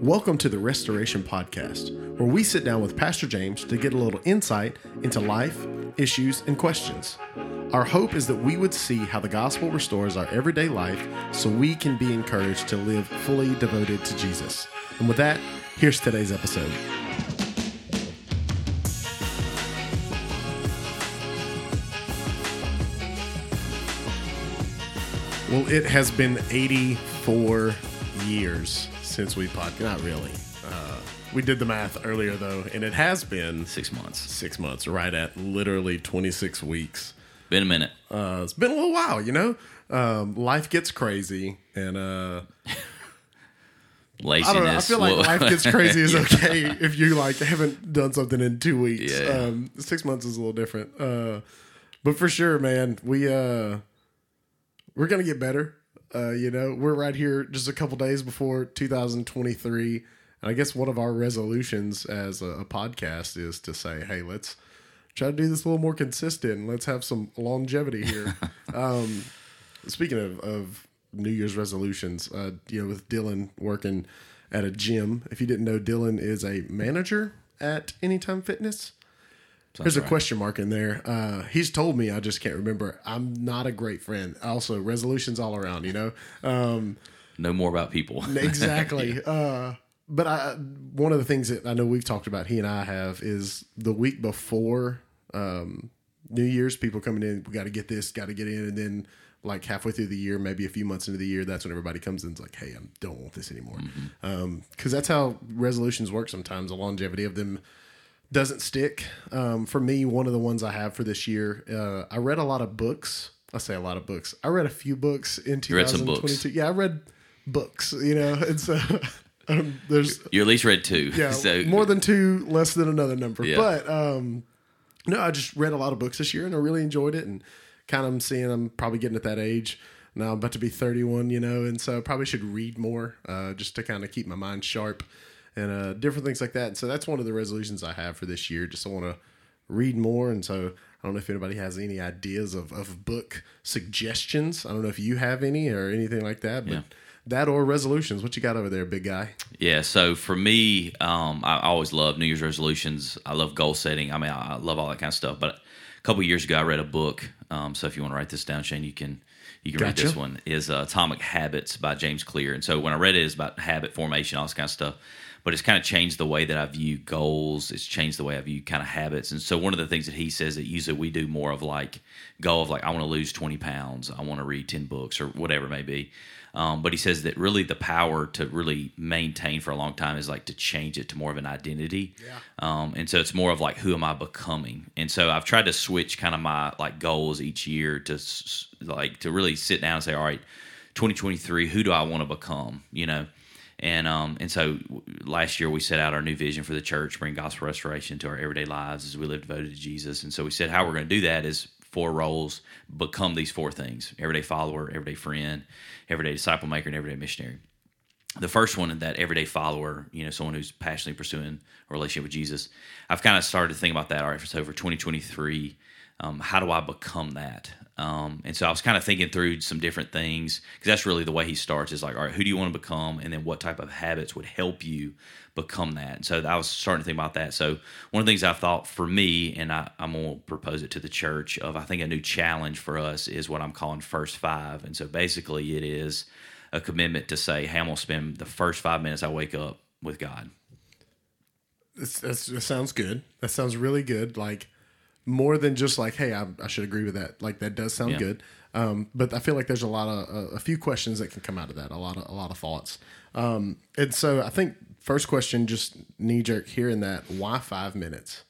Welcome to the Restoration Podcast, where we sit down with Pastor James to get a little insight into life, issues, and questions. Our hope is that we would see how the gospel restores our everyday life so we can be encouraged to live fully devoted to Jesus. And with that, here's today's episode. Well, it has been 84 years since we podcast. Not really. Uh, we did the math earlier, though, and it has been Six months. six months, right at literally 26 weeks. Been a minute. Uh, it's been a little while, you know? Um, life gets crazy, and uh, Laziness. I don't know. I feel like life gets crazy is okay if you like haven't done something in two weeks. Yeah. Um, six months is a little different. Uh, but for sure, man, we uh, we're gonna get better. Uh, you know, we're right here just a couple days before 2023, and I guess one of our resolutions as a, a podcast is to say, hey, let's try to do this a little more consistent. and Let's have some longevity here. um, speaking of, of New Year's resolutions, uh, you know, with Dylan working at a gym. If you didn't know, Dylan is a manager at Anytime Fitness. There's a right. question mark in there. Uh, he's told me, I just can't remember. I'm not a great friend. Also, resolutions all around, you know. Um, know more about people. exactly. uh, but I, one of the things that I know we've talked about, he and I have, is the week before um, New Year's, people coming in, we got to get this, got to get in, and then like halfway through the year, maybe a few months into the year, that's when everybody comes in and is like, hey, I don't want this anymore. Because that's how resolutions work sometimes. The longevity of them doesn't stick. Um, for me, one of the ones I have for this year, uh, I read a lot of books. I say a lot of books. I read a few books in read some 2022. books. Yeah, I read books, you know, and so um, there's you at least read two. yeah so more than two, less than another number. Yeah. But um, no, I just read a lot of books this year, and I really enjoyed it. And kind of seeing I'm probably getting at that age now. I'm about to be 31, you know, and so I probably should read more uh, just to kind of keep my mind sharp and uh, different things like that. And so that's one of the resolutions I have for this year. Just I want to read more, and so I don't know if anybody has any ideas of, of book suggestions. I don't know if you have any or anything like that, but Yeah. that or resolutions. What you got over there, big guy? Yeah, so for me, um, I always love New Year's resolutions. I love goal setting. I mean, I love all that kind of stuff. But a couple years ago, I read a book. Um, so if you want to write this down, Shane, you can you can read this one. Is uh, Atomic Habits by James Clear. And so when I read it, it's about habit formation, all this kind of stuff. But it's kind of changed the way that I view goals. It's changed the way I view kind of habits. And so one of the things that he says that usually we do more of like goal of like I want to lose twenty pounds, I want to read ten books or whatever it may be. Um, but he says that really the power to really maintain for a long time is like to change it to more of an identity. Yeah. Um, and so it's more of like who am I becoming? And so I've tried to switch kind of my like goals each year to like to really sit down and say, all right, 2023, who do I want to become? You know. And um and so last year we set out our new vision for the church, bring gospel restoration to our everyday lives as we live devoted to Jesus. And so we said how we're going to do that is four roles, become these four things: everyday follower, everyday friend, everyday disciple maker, and everyday missionary the first one that everyday follower you know someone who's passionately pursuing a relationship with jesus i've kind of started to think about that all right so for 2023 um, how do i become that um, and so i was kind of thinking through some different things because that's really the way he starts is like all right who do you want to become and then what type of habits would help you become that and so i was starting to think about that so one of the things i thought for me and I, i'm going to propose it to the church of i think a new challenge for us is what i'm calling first five and so basically it is a commitment to say, hey, I'm going to spend the first five minutes I wake up with God. That's, that sounds good. That sounds really good. Like more than just like, hey, I, I should agree with that. Like that does sound Yeah. good. Um, but I feel like there's a lot of a, a few questions that can come out of that. A lot of a lot of thoughts. Um, and so I think first question, just knee jerk hearing that. Why five minutes?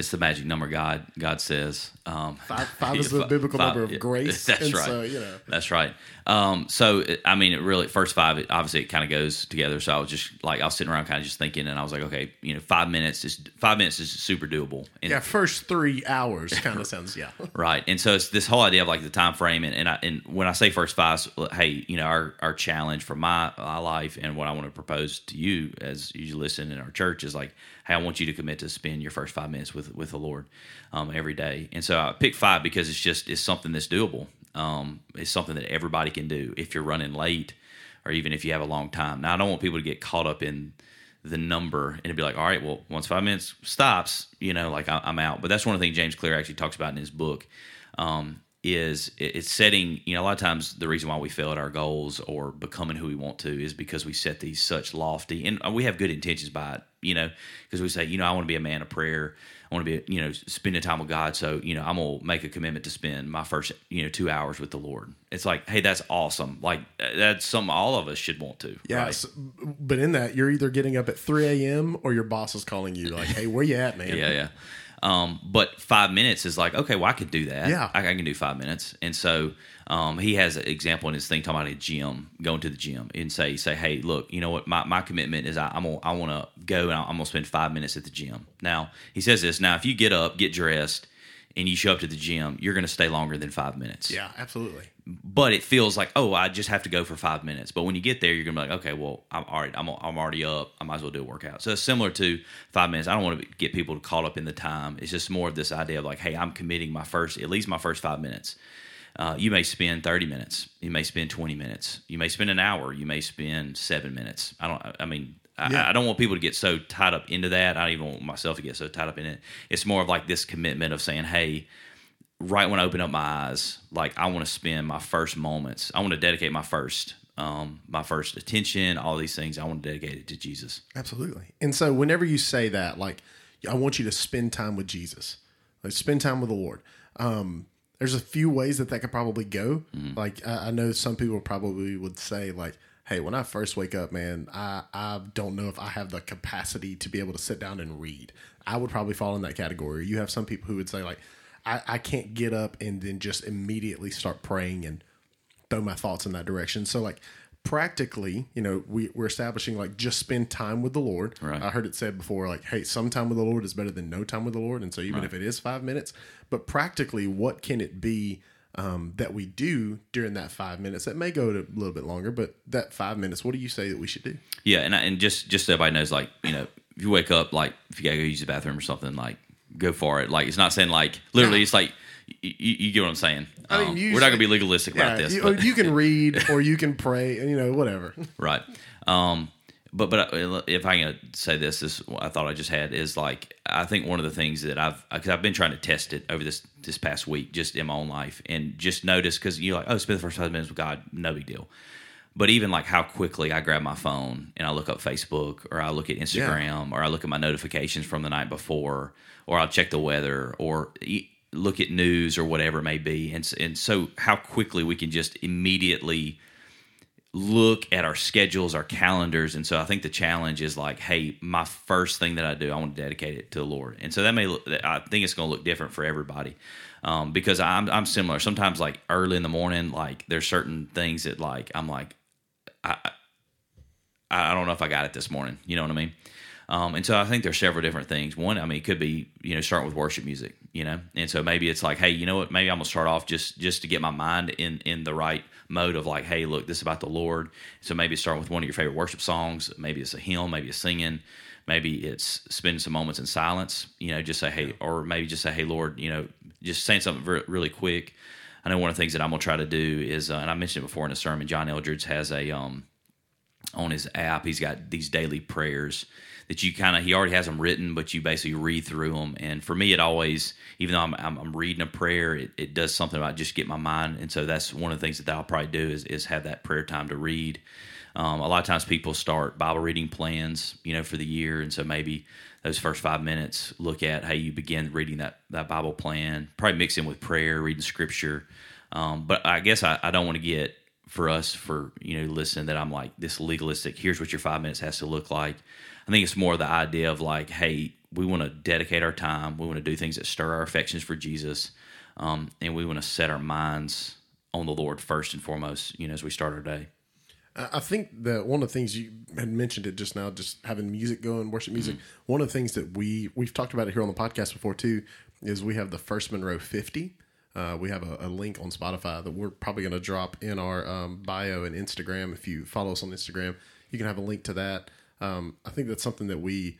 It's the magic number God God says. Um, Five, five is the biblical five- number of grace. That's and right. So you know, That's right. Um, so it, I mean, it really first five. It, obviously, it kind of goes together. So I was just like I was sitting around, kind of just thinking, and I was like, okay, you know, five minutes is five minutes is super doable. And yeah, first three hours kind of sounds yeah. Right, and so it's this whole idea of like the time frame, and and, I, and when I say first five, so, hey, you know, our our challenge for my, my life and what I want to propose to you as you listen in our church is like, hey, I want you to commit to spend your first five minutes with with the Lord um, every day, and so I picked five because it's just it's something that's doable. Um, it's something that everybody can do. If you're running late, or even if you have a long time. Now, I don't want people to get caught up in the number and it'd be like, all right, well, once five minutes stops, you know, like I, am out. But that's one of the things James Clear actually talks about in his book. Um, is it's setting you know a lot of times the reason why we fail at our goals or becoming who we want to is because we set these such lofty and we have good intentions by it you know because we say you know i want to be a man of prayer i want to be you know spending time with god so you know i'm gonna make a commitment to spend my first you know two hours with the lord it's like hey that's awesome like that's something all of us should want to yes right? but in that you're either getting up at 3 a.m or your boss is calling you like hey where you at man yeah yeah um, but five minutes is like, okay, well, I could do that. Yeah. I, I can do five minutes. And so um, he has an example in his thing talking about a gym, going to the gym and say, say, hey, look, you know what? My, my commitment is I, I'm gonna, I want to go and I'm going to spend five minutes at the gym. Now, he says this. Now, if you get up, get dressed, and you show up to the gym, you're going to stay longer than five minutes. Yeah, absolutely. But it feels like, oh, I just have to go for five minutes. But when you get there, you're going to be like, okay, well, I'm all right. I'm, I'm already up. I might as well do a workout. So it's similar to five minutes. I don't want to get people caught up in the time. It's just more of this idea of like, hey, I'm committing my first, at least my first five minutes. Uh, you may spend 30 minutes. You may spend 20 minutes. You may spend an hour. You may spend seven minutes. I don't, I mean, yeah. I, I, don't want people to get so tied up into that. I don't even want myself to get so tied up in it. It's more of like this commitment of saying, hey, right when I open up my eyes, like I want to spend my first moments. I want to dedicate my first, um, my first attention, all these things. I want to dedicate it to Jesus. Absolutely. And so, whenever you say that, like, I want you to spend time with Jesus, like spend time with the Lord. Um, there's a few ways that that could probably go. Mm-hmm. Like, I, I know some people probably would say, like, hey, when I first wake up, man, I, I don't know if I have the capacity to be able to sit down and read. I would probably fall in that category. You have some people who would say, like, I, I can't get up and then just immediately start praying and throw my thoughts in that direction. So like practically, you know, we, we're establishing like just spend time with the Lord. Right. I heard it said before, like, hey, some time with the Lord is better than no time with the Lord. And so even right. if it is five minutes, but practically, what can it be um, that we do during that five minutes? That may go to a little bit longer, but that five minutes, what do you say that we should do? Yeah, and and just just so everybody knows, like you know, if you wake up, like if you gotta go use the bathroom or something, like go for it. Like it's not saying like literally. It's like you, you, get what I'm saying. I mean, um, we're not gonna be legalistic yeah, about this. You, you, can read or you can pray, you know, whatever. right. Um, but but uh, if I can say this, this I thought I just had is like I think one of the things that I've because I've been trying to test it over this this past week, just in my own life, and just notice because you're like, oh, spend the first five minutes with God, no big deal. But even like how quickly I grab my phone and I look up Facebook or I look at Instagram yeah. or I look at my notifications from the night before or I'll check the weather or look at news or whatever it may be. And, and so, how quickly we can just immediately look at our schedules, our calendars. And so, I think the challenge is like, hey, my first thing that I do, I want to dedicate it to the Lord. And so, that may look, I think it's going to look different for everybody. Um, because I'm I'm similar. Sometimes like early in the morning, like there's certain things that like I'm like I I don't know if I got it this morning. You know what I mean? Um, and so I think there's several different things. One, I mean, it could be you know starting with worship music, you know, and so maybe it's like, hey, you know what? Maybe I'm gonna start off just just to get my mind in in the right mode of like, hey, look, this is about the Lord. So maybe start with one of your favorite worship songs. Maybe it's a hymn. Maybe it's singing. Maybe it's spending some moments in silence. You know, just say, hey, or maybe just say, hey, Lord, you know, just saying something really quick. I know one of the things that I'm gonna try to do is, uh, and I mentioned it before in a sermon. John Eldredge has a um on his app. He's got these daily prayers that you kind of he already has them written, but you basically read through them. And for me, it always, even though I'm, I'm, I'm reading a prayer, it, it, does something about just get my mind. And so that's one of the things that I'll probably do is, is have that prayer time to read. Um, a lot of times people start Bible reading plans, you know, for the year, and so maybe those first five minutes look at how you begin reading that that Bible plan. Probably mix in with prayer, reading Scripture. Um, but I guess I, I don't want to get for us for you know listen that I'm like this legalistic. Here's what your five minutes has to look like. I think it's more the idea of like, hey, we want to dedicate our time. We want to do things that stir our affections for Jesus, um, and we want to set our minds on the Lord first and foremost. You know, as we start our day. I think that one of the things you had mentioned it just now, just having music going, worship music. Mm-hmm. One of the things that we we've talked about it here on the podcast before too is we have the First Monroe Fifty. Uh, we have a, a, link on Spotify that we're probably going to drop in our um, bio and Instagram. If you follow us on Instagram, you can have a link to that. Um, I think that's something that we.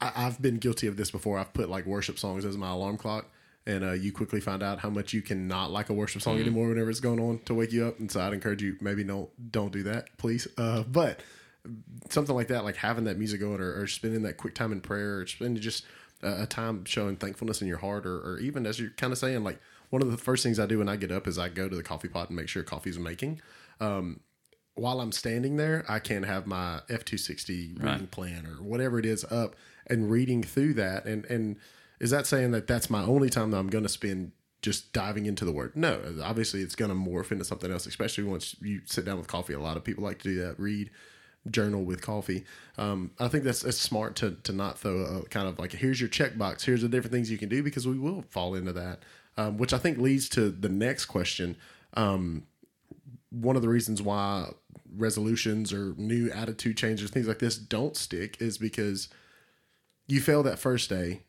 I, have been guilty of this before. I've put like worship songs as my alarm clock, and uh, you quickly find out how much you cannot like a worship song Mm-hmm. anymore whenever it's going on to wake you up. And so I'd encourage you maybe don't don't do that, please. Uh, but something like that, like having that music going, or, or spending that quick time in prayer, or spending just a, a time showing thankfulness in your heart, or, or even as you're kind of saying, like one of the first things I do when I get up is I go to the coffee pot and make sure coffee's making. Um, while I'm standing there, I can have my F two sixty reading plan or whatever it is up and reading through that. And and is that saying that that's my only time that I'm going to spend just diving into the word? No, obviously it's going to morph into something else, especially once you sit down with coffee. A lot of people like to do that. Read, journal with coffee. Um, I think that's it's smart to to not throw a kind of like here's your checkbox. Here's the different things you can do because we will fall into that. Um, which I think leads to the next question. Um, one of the reasons why resolutions or new attitude changes, things like this, don't stick is because you fail that first day.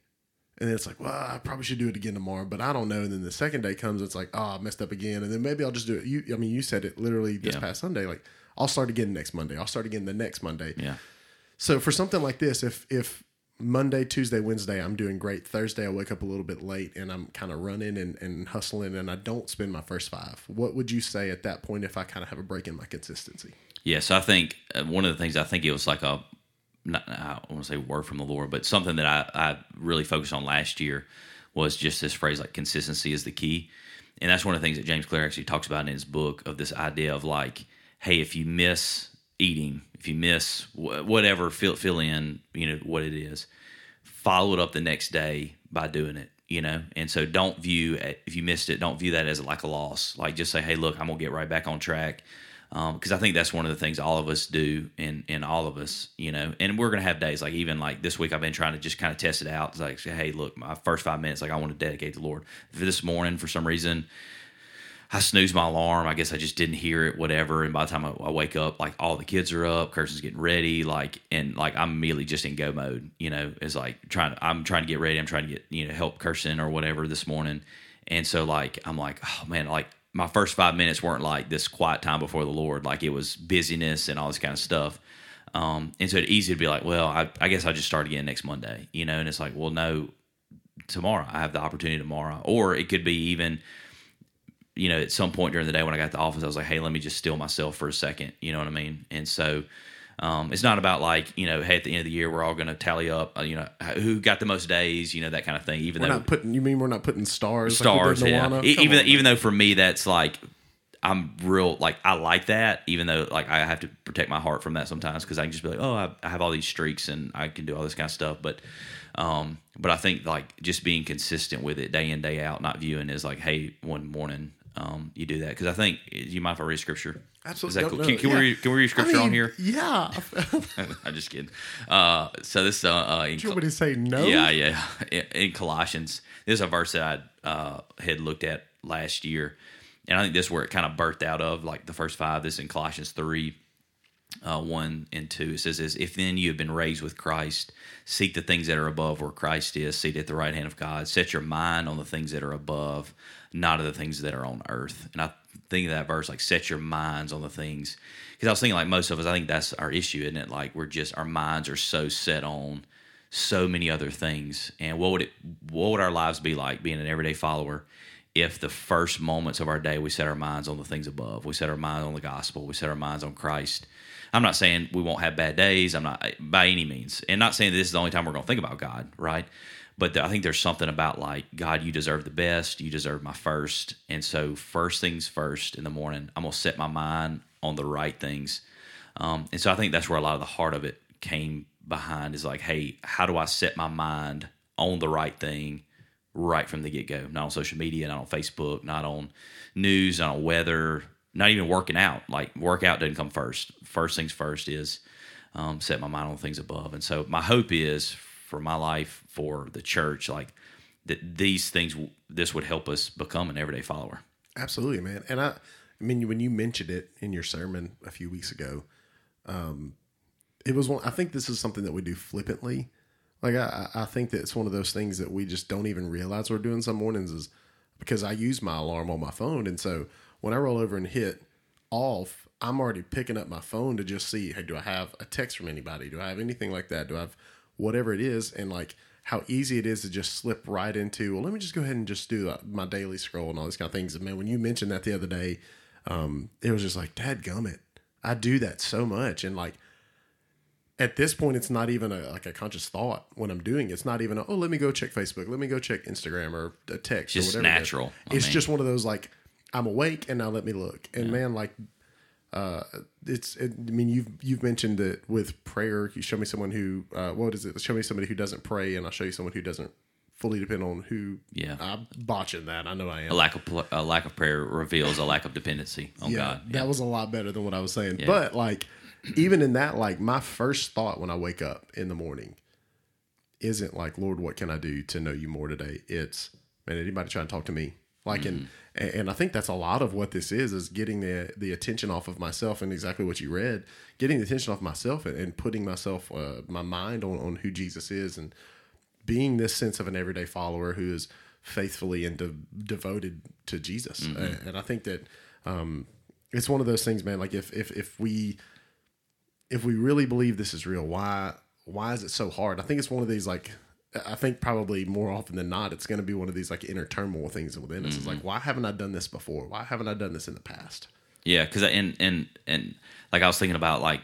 And then it's like, well, I probably should do it again tomorrow, but I don't know. And then the second day comes, it's like, oh, I messed up again. And then maybe I'll just do it. You, I mean, you said it literally this Yeah. past Sunday. Like, I'll start again next Monday. I'll start again the next Monday. Yeah. So for something like this, if if Monday, Tuesday, Wednesday, I'm doing great. Thursday, I wake up a little bit late and I'm kind of running and, and hustling and I don't spend my first five. What would you say at that point if I kind of have a break in my consistency? Yes, I think uh, one of the things I think it was like a, not, I want to say word from the Lord, but something that I, I really focused on last year was just this phrase like consistency is the key. And that's one of the things that James Clear actually talks about in his book of this idea of like, hey, if you miss eating, if you miss wh- whatever, fill, fill in, you know, what it is, follow it up the next day by doing it you know? And so don't view if you missed it don't view that as like a loss. Like just say hey look i'm gonna get right back on track Um, because i think that's one of the things all of us do in in all of us you know and we're gonna have days like even like this week i've been trying to just kind of test it out it's like hey look my first five minutes like i want to dedicate the lord this morning for some reason I snooze my alarm. I guess I just didn't hear it, whatever. And by the time I, I wake up, like all the kids are up, Kirsten's getting ready, like, and like I'm immediately just in go mode. You know, it's like trying. I'm trying to get ready. I'm trying to get you know help Kirsten or whatever this morning. And so like I'm like, oh man, like my first five minutes weren't like this quiet time before the Lord. Like it was busyness and all this kind of stuff. Um, and so it's easy to be like, well, I, I guess I'll just start again next Monday, you know. And it's like, well, no, tomorrow I have the opportunity tomorrow, or it could be even you know, at some point during the day when I got to the office, I was like, hey, let me just steal myself for a second. You know what I mean? And so um, it's not about like, you know, hey, at the end of the year, we're all going to tally up, uh, you know, who got the most days, you know, that kind of thing. Even We're though not putting. You mean we're not putting stars? stars, like we did in yeah. Even on, even though for me that's like I'm real like I like that, even though like I have to protect my heart from that sometimes because I can just be like, oh, I, I have all these streaks and I can do all this kind of stuff, but um, but I think like just being consistent with it day in day out, not viewing is like, hey, one morning um, you do that because I think you might if I read scripture? Absolutely. Is that cool? Can, can yeah. we read, can we read I scripture on here? Yeah. I'm just kidding. Uh, so this uh, uh, in Do you want me to say no? yeah, yeah. In- In Colossians, this is a verse that I uh, had looked at last year, and I think this is where it kind of birthed out of, like the first five. This is in Colossians three, uh, one and two. It says, "This: If then you have been raised with Christ, seek the things that are above, where Christ is, seated at the right hand of God. Set your mind on the things that are above, not of the things that are on earth." And I think of that verse like, "Set your minds on the things," because I was thinking like most of us, I think that's our issue, isn't it? Like we're just our minds are so set on so many other things. And what would it what would our lives be like being an everyday follower if the first moments of our day we set our minds on the things above. We set our minds on the gospel. We set our minds on Christ. I'm not saying we won't have bad days. I'm not by any means. And not saying this is the only time we're going to think about God, right? But I think there's something about like God, you deserve the best. You deserve my first. And so first things first in the morning, I'm to set my mind on the right things. Um, and so I think that's where a lot of the heart of it came behind is like, hey, how do I set my mind on the right thing right from the get go? Not on social media, not on Facebook, not on news, not on weather, not even working out. Like workout doesn't come first. First things first is um, set my mind on things above. And so my hope is for my life, for the church, like that these things, this would help us become an everyday follower. Absolutely, man. And I, I mean, when you mentioned it in your sermon a few weeks ago, um, it was one. I think this is something that we do flippantly. Like I, I I think that it's one of those things that we just don't even realize we're doing some mornings is because I use my alarm on my phone, and so when I roll over and hit off, I'm already picking up my phone to just see, hey, do I have a text from anybody? Do I have anything like that? Do I have whatever it is? And like how easy it is to just slip right into. Well, let me just go ahead and just do uh, my daily scroll and all these kind of things. And man, when you mentioned that the other day, um, it was just like, Dad, gummit. I do that so much, and like at this point, it's not even a like a conscious thought when I'm doing it. It's not even a, oh, let me go check Facebook, let me go check Instagram or a text Just or whatever. it natural. I It's mean- just one of those like I'm awake and now let me look. And man, like uh, it's. It, I mean, you've you've mentioned that with prayer, you show me someone who uh, what is it? Show me somebody who doesn't pray, and I'll show you someone who doesn't fully depend on who. Yeah. I'm botching that. I know I am. A lack of pl- a lack of prayer reveals a lack of dependency on yeah, God. that was a lot better than what I was saying. Yeah. But like, even in that, like my first thought when I wake up in the morning isn't like, Lord, what can I do to know you more today? It's man, anybody try to talk to me? Like, and and I think that's a lot of what this is is getting the the attention off of myself and exactly what you read, getting the attention off myself and, and putting myself uh, my mind on on who Jesus is and being this sense of an everyday follower who is faithfully and de- devoted to Jesus. Uh, and I think that um, it's one of those things, man. Like if if if we if we really believe this is real, why why is it so hard? I think it's one of these like I think probably more often than not, it's going to be one of these like inner turmoil things within us. It's like, mm-hmm. why haven't I done this before? Why haven't I done this in the past? Yeah, because and and and like I was thinking about like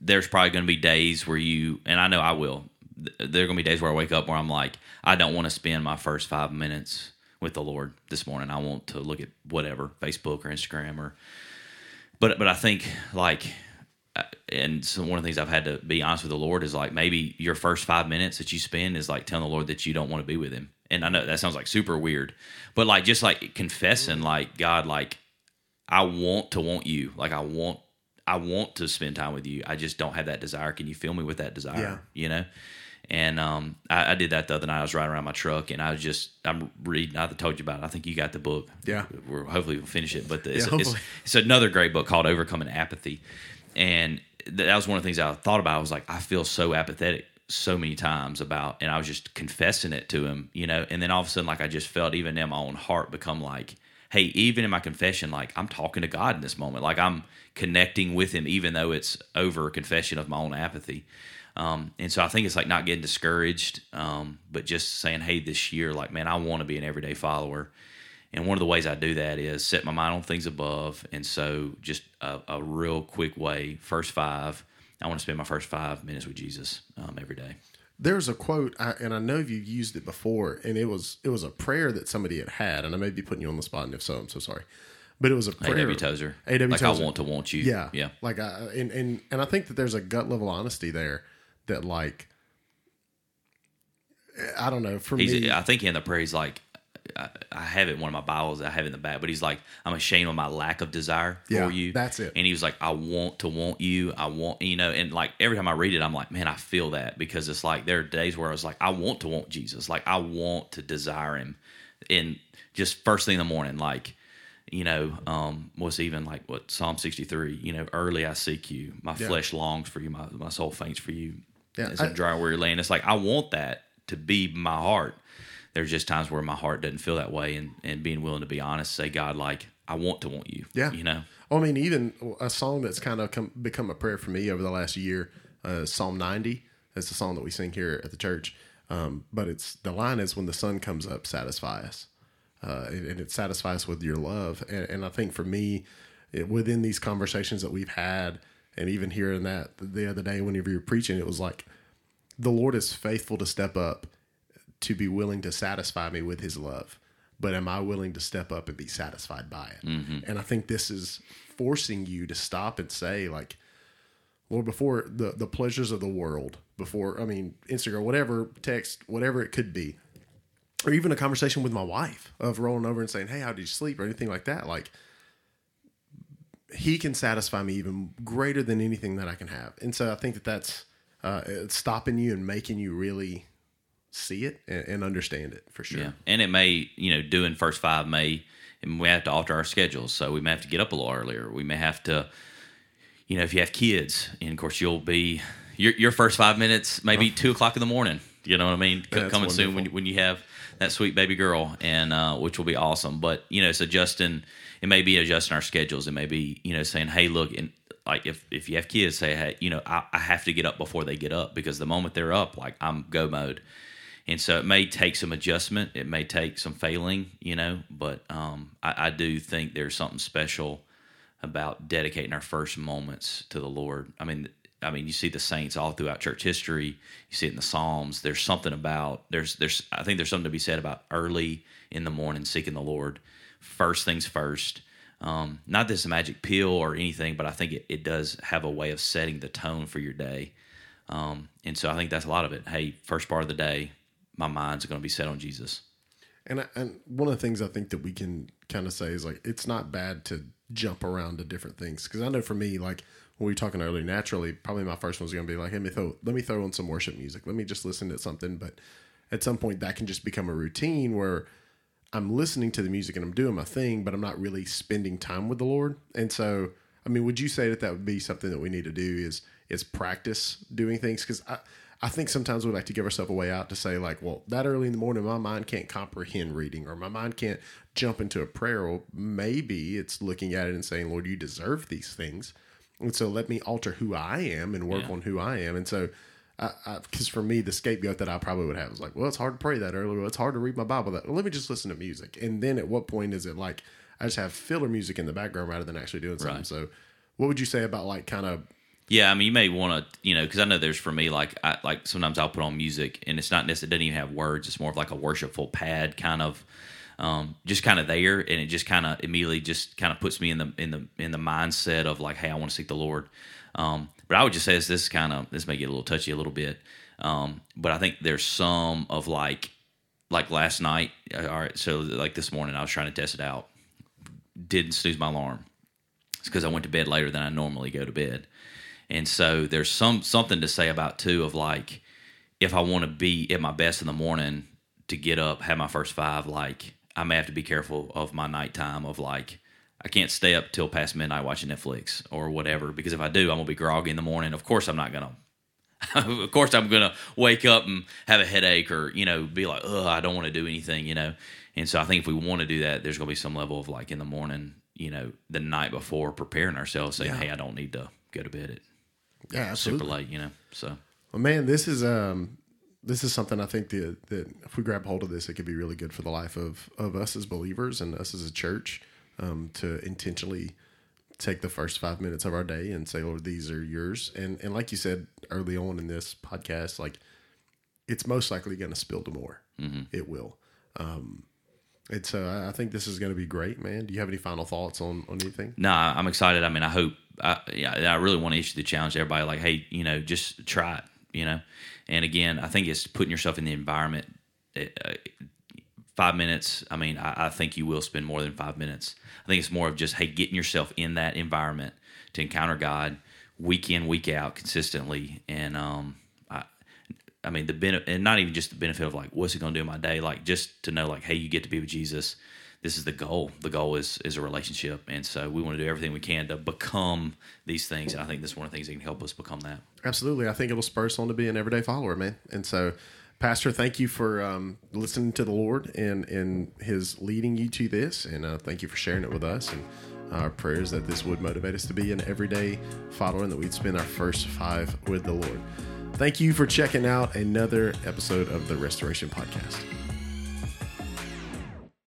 there's probably going to be days where you and I know I will. There are going to be days where I wake up where I'm like, I don't want to spend my first five minutes with the Lord this morning. I want to look at whatever Facebook or Instagram or. But but I think like, and so one of the things I've had to be honest with the Lord is like maybe your first five minutes that you spend is like telling the Lord that you don't want to be with Him. And I know that sounds like super weird, but like just like confessing, like God, like I want to want you. Like I want I want to spend time with you. I just don't have that desire. Can you fill me with that desire? Yeah. You know? And um, I, I did that the other night. I was riding around my truck and I was just I'm reading. I told you about it. I think you got the book. Yeah. We're hopefully we'll finish it. But the, it's, Yeah, it's, hopefully. it's another great book called Overcoming Apathy. And that was one of the things I thought about. I was like, I feel so apathetic so many times about, and I was just confessing it to him, you know. And then all of a sudden, like I just felt even in my own heart become like, hey, even in my confession, like I'm talking to God in this moment, like I'm connecting with Him, even though it's over a confession of my own apathy. Um, and so I think it's like not getting discouraged, um, but just saying, hey, this year, like, man, I want to be an everyday follower. And one of the ways I do that is set my mind on things above. And so, just a, a real quick way, first five, I want to spend my first five minutes with Jesus um, every day. There's a quote, I, and I know you've used it before, and it was it was a prayer that somebody had had, and I may be putting you on the spot, and if so, I'm so sorry. But it was a prayer. A.W. Tozer. A.W. Like, Tozer. I want to want you. Yeah, Yeah. Like, I, and and and I think that there's a gut level honesty there that, like, I don't know. For He's, me, I think in the prayer, he's like, I, I have it in one of my Bibles. I have in the back, but he's like, I'm ashamed of my lack of desire Yeah, for you. that's it. And he was like, I want to want you. I want, you know, and like every time I read it, I'm like, man, I feel that because it's like there are days where I was like, I want to want Jesus. Like I want to desire him. And just first thing in the morning, like, you know, um, was even like what Psalm 63, you know, early I seek you. My Yeah. flesh longs for you. My, my soul faints for you. Yeah, It's I- a dry, weary land. It's like, I want that to be my heart. There's just times where my heart doesn't feel that way and, and being willing to be honest, say, God, like, I want to want you. Yeah. You know? Well, I mean, even a song that's kind of come, become a prayer for me over the last year, uh, Psalm 90. It's a song that we sing here at the church. Um, but it's the line is when the sun comes up, satisfy us. Uh, and, and it satisfies with your love. And, and I think for me, it, within these conversations that we've had, and even hearing that the other day whenever you were preaching, it was like the Lord is faithful to step up to be willing to satisfy me with his love. But am I willing to step up and be satisfied by it? And I think this is forcing you to stop and say, like, Lord, before the, the pleasures of the world, before, I mean, Instagram, whatever, text, whatever it could be, or even a conversation with my wife of rolling over and saying, Hey, how did you sleep? or anything like that. Like, he can satisfy me even greater than anything that I can have. And so I think that that's uh, it's stopping you and making you really see it and, and understand it for sure. Yeah. And it may, you know, doing first five may, and we have to alter our schedules. So we may have to get up a little earlier. We may have to, you know, if you have kids, and of course you'll be, your, your first five minutes, maybe two o'clock in the morning. You know what I mean? C- Coming soon when, when you have that sweet baby girl, and uh, which will be awesome. But, you know, so adjusting, it may be adjusting our schedules. It may be, you know, saying, hey, look, and like if if you have kids, say, hey, you know, I, I have to get up before they get up because the moment they're up, like I'm go mode. And so it may take some adjustment. It may take some failing, you know, but um, I, I do think there's something special about dedicating our first moments to the Lord. I mean, I mean, you see the saints all throughout church history. You see it in the Psalms. There's something about there's there's I think there's something to be said about early in the morning seeking the Lord. First things first. Um, not this magic pill or anything, but I think it, it does have a way of setting the tone for your day. Um, and so I think that's a lot of it. Hey, first part of the day, my mind's going to be set on Jesus. And and one of the things I think that we can kind of say is like it's not bad to jump around to different things. Because I know for me like when we were talking earlier naturally probably my first one one's going to be like let me throw let me throw on some worship music. Let me just listen to something. But at some point that can just become a routine where I'm listening to the music and I'm doing my thing but I'm not really spending time with the Lord. And so I mean would you say that that would be something that we need to do is is practice doing things? Because I I think sometimes we like to give ourselves a way out to say like, well, that early in the morning, my mind can't comprehend reading, or my mind can't jump into a prayer. Well, maybe it's looking at it and saying, Lord, you deserve these things, and so let me alter who I am and work Yeah. on who I am. And so, because for me, the scapegoat that I probably would have is like, well, it's hard to pray that early. Well, it's hard to read my Bible that. Well, let me just listen to music. And then at what point is it like I just have filler music in the background rather than actually doing something? Right. So, what would you say about like kind of Yeah, I mean, you may want to, you know, because I know there's for me, like, I, like sometimes I'll put on music and it's not necessarily, it doesn't even have words. It's more of like a worshipful pad kind of, um, just kind of there, and it just kind of immediately just kind of puts me in the in the in the mindset of like, hey, I want to seek the Lord. Um, but I would just say this, this kind of this may get a little touchy a little bit, um, but I think there's some of like like last night. uh, All right, so like this morning, I was trying to test it out. Didn't snooze my alarm. It's because I went to bed later than I normally go to bed. And so there's some something to say about too of like if I want to be at my best in the morning to get up, have my first five, like I may have to be careful of my nighttime of like I can't stay up till past midnight watching Netflix or whatever because if I do, I'm gonna be groggy in the morning. Of course, I'm not gonna. of course, I'm gonna wake up and have a headache or you know be like, oh, I don't want to do anything, you know. And so I think if we want to do that, there's gonna be some level of like in the morning, you know, the night before, preparing ourselves, saying, Yeah. hey, I don't need to go to bed at yeah, super late, you know. So Well, man, this is um, this is something I think that that if we grab hold of this, it could be really good for the life of of us as believers and us as a church um, to intentionally take the first five minutes of our day and say, Lord, these are yours. And and like you said early on in this podcast, like it's most likely going to spill to more. It will. Um, and so I, I think this is going to be great, man. Do you have any final thoughts on on anything? no, I'm excited. I mean, I hope. I, yeah, I really want to issue the challenge to everybody. Like, hey, you know, just try it. You know, and again, I think it's putting yourself in the environment. Uh, five minutes. I mean, I, I think you will spend more than five minutes. I think it's more of just hey, getting yourself in that environment to encounter God week in, week out, consistently, and um, I, mean the benefit, and not even just the benefit of like what's it going to do in my day, like just to know like hey, you get to be with Jesus. This is the goal. The goal is is a relationship, and so we want to do everything we can to become these things. And I think this is one of the things that can help us become that. Absolutely. I think it'll spur us on to be an everyday follower, man. And so, Pastor, thank you for um, listening to the Lord and, and his leading you to this. And uh, thank you for sharing it with us. And our prayers that this would motivate us to be an everyday follower and that we'd spend our first five with the Lord. Thank you for checking out another episode of the Restoration Podcast.